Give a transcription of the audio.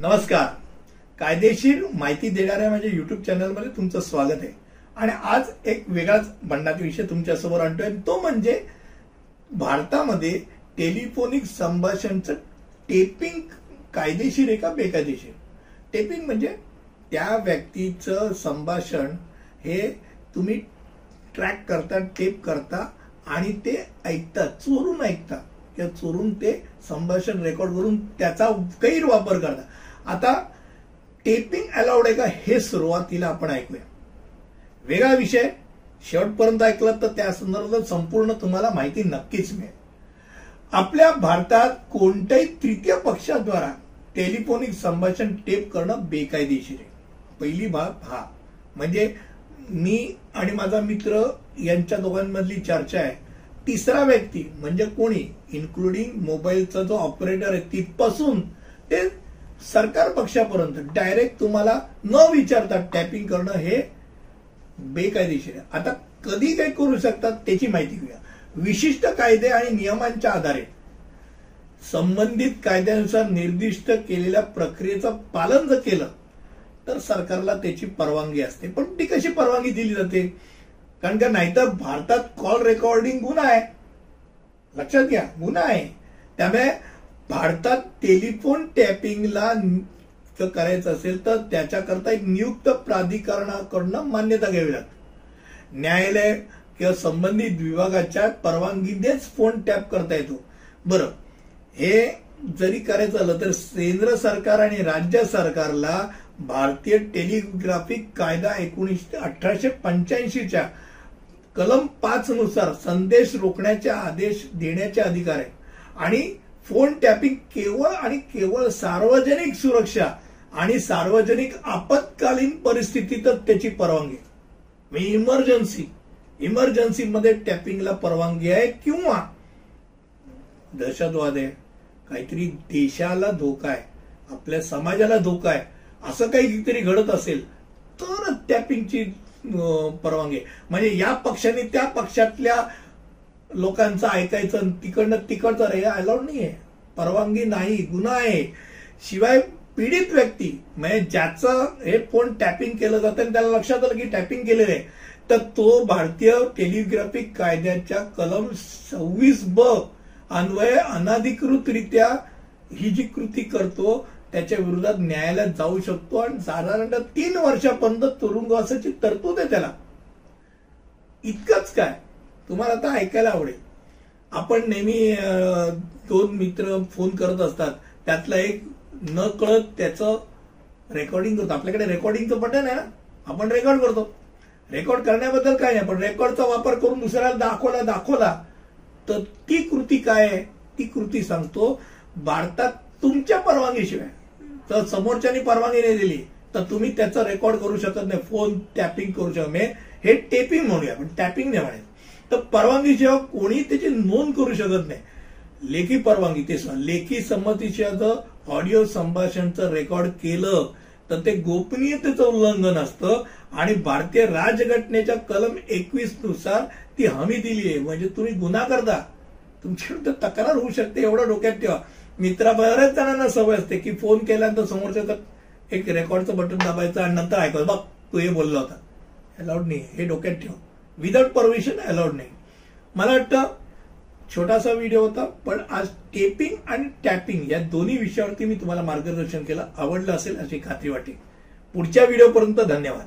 नमस्कार. कायदेशीर माहिती देणाऱ्या माझ्या युट्यूब चॅनलमध्ये तुमचं स्वागत आहे. आणि आज एक वेगळाच भंडारी विषय तुमच्यासमोर आणतोय. तो म्हणजे भारतामध्ये टेलिफोनिक संभाषणचं टेपिंग कायदेशीर आहे का बेकायदेशीर? टेपिंग म्हणजे त्या व्यक्तीचं संभाषण हे तुम्ही ट्रॅक करता टेप करता आणि ते ऐकता चोरून ऐकता. किंवा चोरून ते संभाषण रेकॉर्ड करून त्याचा गैरवापर करता. आता टेपिंग अलाउड आहे का हे सुरुवातीला आपण ऐकूया. वेगळा विषय शेवटपर्यंत ऐकलं तर त्या संदर्भात संपूर्ण तुम्हाला माहिती नक्कीच मिळेल. आपल्या भारतात कोणत्याही तृतीय पक्षाद्वारा टेलिफोनिक संभाषण टेप करणं बेकायदेशीर आहे. पहिली बाब हा. म्हणजे मी आणि माझा मित्र यांच्या दोघांमधली चर्चा आहे. तिसरा व्यक्ती म्हणजे कोणी इन्क्लुडिंग मोबाईलचा जो ऑपरेटर आहे तिथपासून ते सरकार पक्षापर्यंत डायरेक्ट तुम्हाला न विचारता टॅपिंग करणं हे बेकायदेशीर आहे. आता कधी काय करू शकतात त्याची माहिती घेऊया. विशिष्ट कायदे आणि नियमांच्या आधारे संबंधित कायद्यानुसार निर्दिष्ट केलेल्या प्रक्रियेचं पालन जर केलं तर सरकारला त्याची परवानगी असते. पण ती कशी परवानगी दिली जाते? कारण का नाहीतर भारतात कॉल रेकॉर्डिंग गुन्हा आहे. लक्षात घ्या गुन्हा आहे. त्यामुळे भारतात टेलिफोन टॅपिंगला करायचं असेल तर त्याच्याकरता एक नियुक्त प्राधिकरणाकडनं मान्यता घ्यावी लागते. न्यायालय किंवा संबंधित विभागाच्या परवानगीनेच फोन टॅप करता येतो. बरं हे जरी करायचं झालं तर केंद्र सरकार आणि राज्य सरकारला भारतीय टेलिग्राफिक कायदा एकोणीसशे अठराशे पंच्याऐंशीच्या कलम पाच नुसार संदेश रोखण्याचे आदेश देण्याचे अधिकार आहे. आणि फोन टॅपिंग केवळ आणि केवळ सार्वजनिक सुरक्षा आणि सार्वजनिक आपत्कालीन परिस्थितीतच त्याची परवानगी. मी इमर्जन्सी इमर्जन्सीमध्ये टॅपिंगला परवानगी आहे किंवा दहशतवाद आहे काहीतरी देशाला धोका आहे आपल्या समाजाला धोका आहे असं काहीतरी घडत असेल तर टॅपिंगची परवानगी म्हणजे या पक्षाने त्या पक्षातल्या लोकांचं ऐकायचं तिकडनं तिकडचं रे अलाउड नाही आहे परवानगी नाही गुन्हा आहे. शिवाय पीडित व्यक्ती म्हणजे ज्याचं हे फोन टॅपिंग केलं जातं आणि त्याला लक्षात आलं की टॅपिंग केलेलं आहे तर तो भारतीय टेलिग्राफिक कायद्याच्या कलम सव्वीस ब अन्वये अनाधिकृतरित्या ही जी कृती करतो त्याच्या विरोधात न्यायालयात जाऊ शकतो आणि साधारणतः तीन वर्षापर्यंत तुरुंगवासाची तरतूद आहे त्याला. इतकंच काय? तुम्हाला आता ऐकायला आवडेल. आपण नेहमी दोन मित्र फोन करत असतात. त्यातला एक न कळत त्याचं रेकॉर्डिंग करतो. आपल्याकडे रेकॉर्डिंगचं बटन आहे ना? आपण रेकॉर्ड करतो. रेकॉर्ड करण्याबद्दल काय नाही पण रेकॉर्डचा वापर करून दुसऱ्याला दाखवला दाखवला तर ती कृती काय आहे? ती कृती सांगतो भारतात तुमच्या परवानगीशिवाय तर समोरच्यानी परवानगी नाही दिली तर तुम्ही त्याचं रेकॉर्ड करू शकत नाही. फोन टॅपिंग करू शकत नाही. हे टेपिंग म्हणूया पण टॅपिंग नाही म्हणायचं तर परवानगीशिवाय कोणी त्याची नोंद करू शकत नाही. लेखी परवानगी ते लेखी संमतीशिवाय जर ऑडिओ संभाषणचं रेकॉर्ड केलं तर ते गोपनीयतेचं उल्लंघन असतं आणि भारतीय राजघटनेच्या कलम एकवीसनुसार ती हमी दिली आहे. म्हणजे तुम्ही गुन्हा करता. तुमच्याकडे तक्रार होऊ शकते एवढं डोक्यात ठेवा. मित्रा बऱ्याच जणांना सवय असते की फोन केल्यानंतर समोरच्या एक रेकॉर्डचं बटन दाबायचं आणि नंतर ऐकलं बघ तू हे बोलला होता. अलाउड नाही हे डोक्यात ठेवा. विदाउट परमिशन अलाउड नाही. मला वाटतं छोटासा व्हिडिओ होता पण आज टेपिंग आणि टॅपिंग या दोन्ही विषयावरती मी तुम्हाला मार्गदर्शन केलं आवडलं असेल अशी खात्री वाटेल. पुढच्या व्हिडिओपर्यंत धन्यवाद.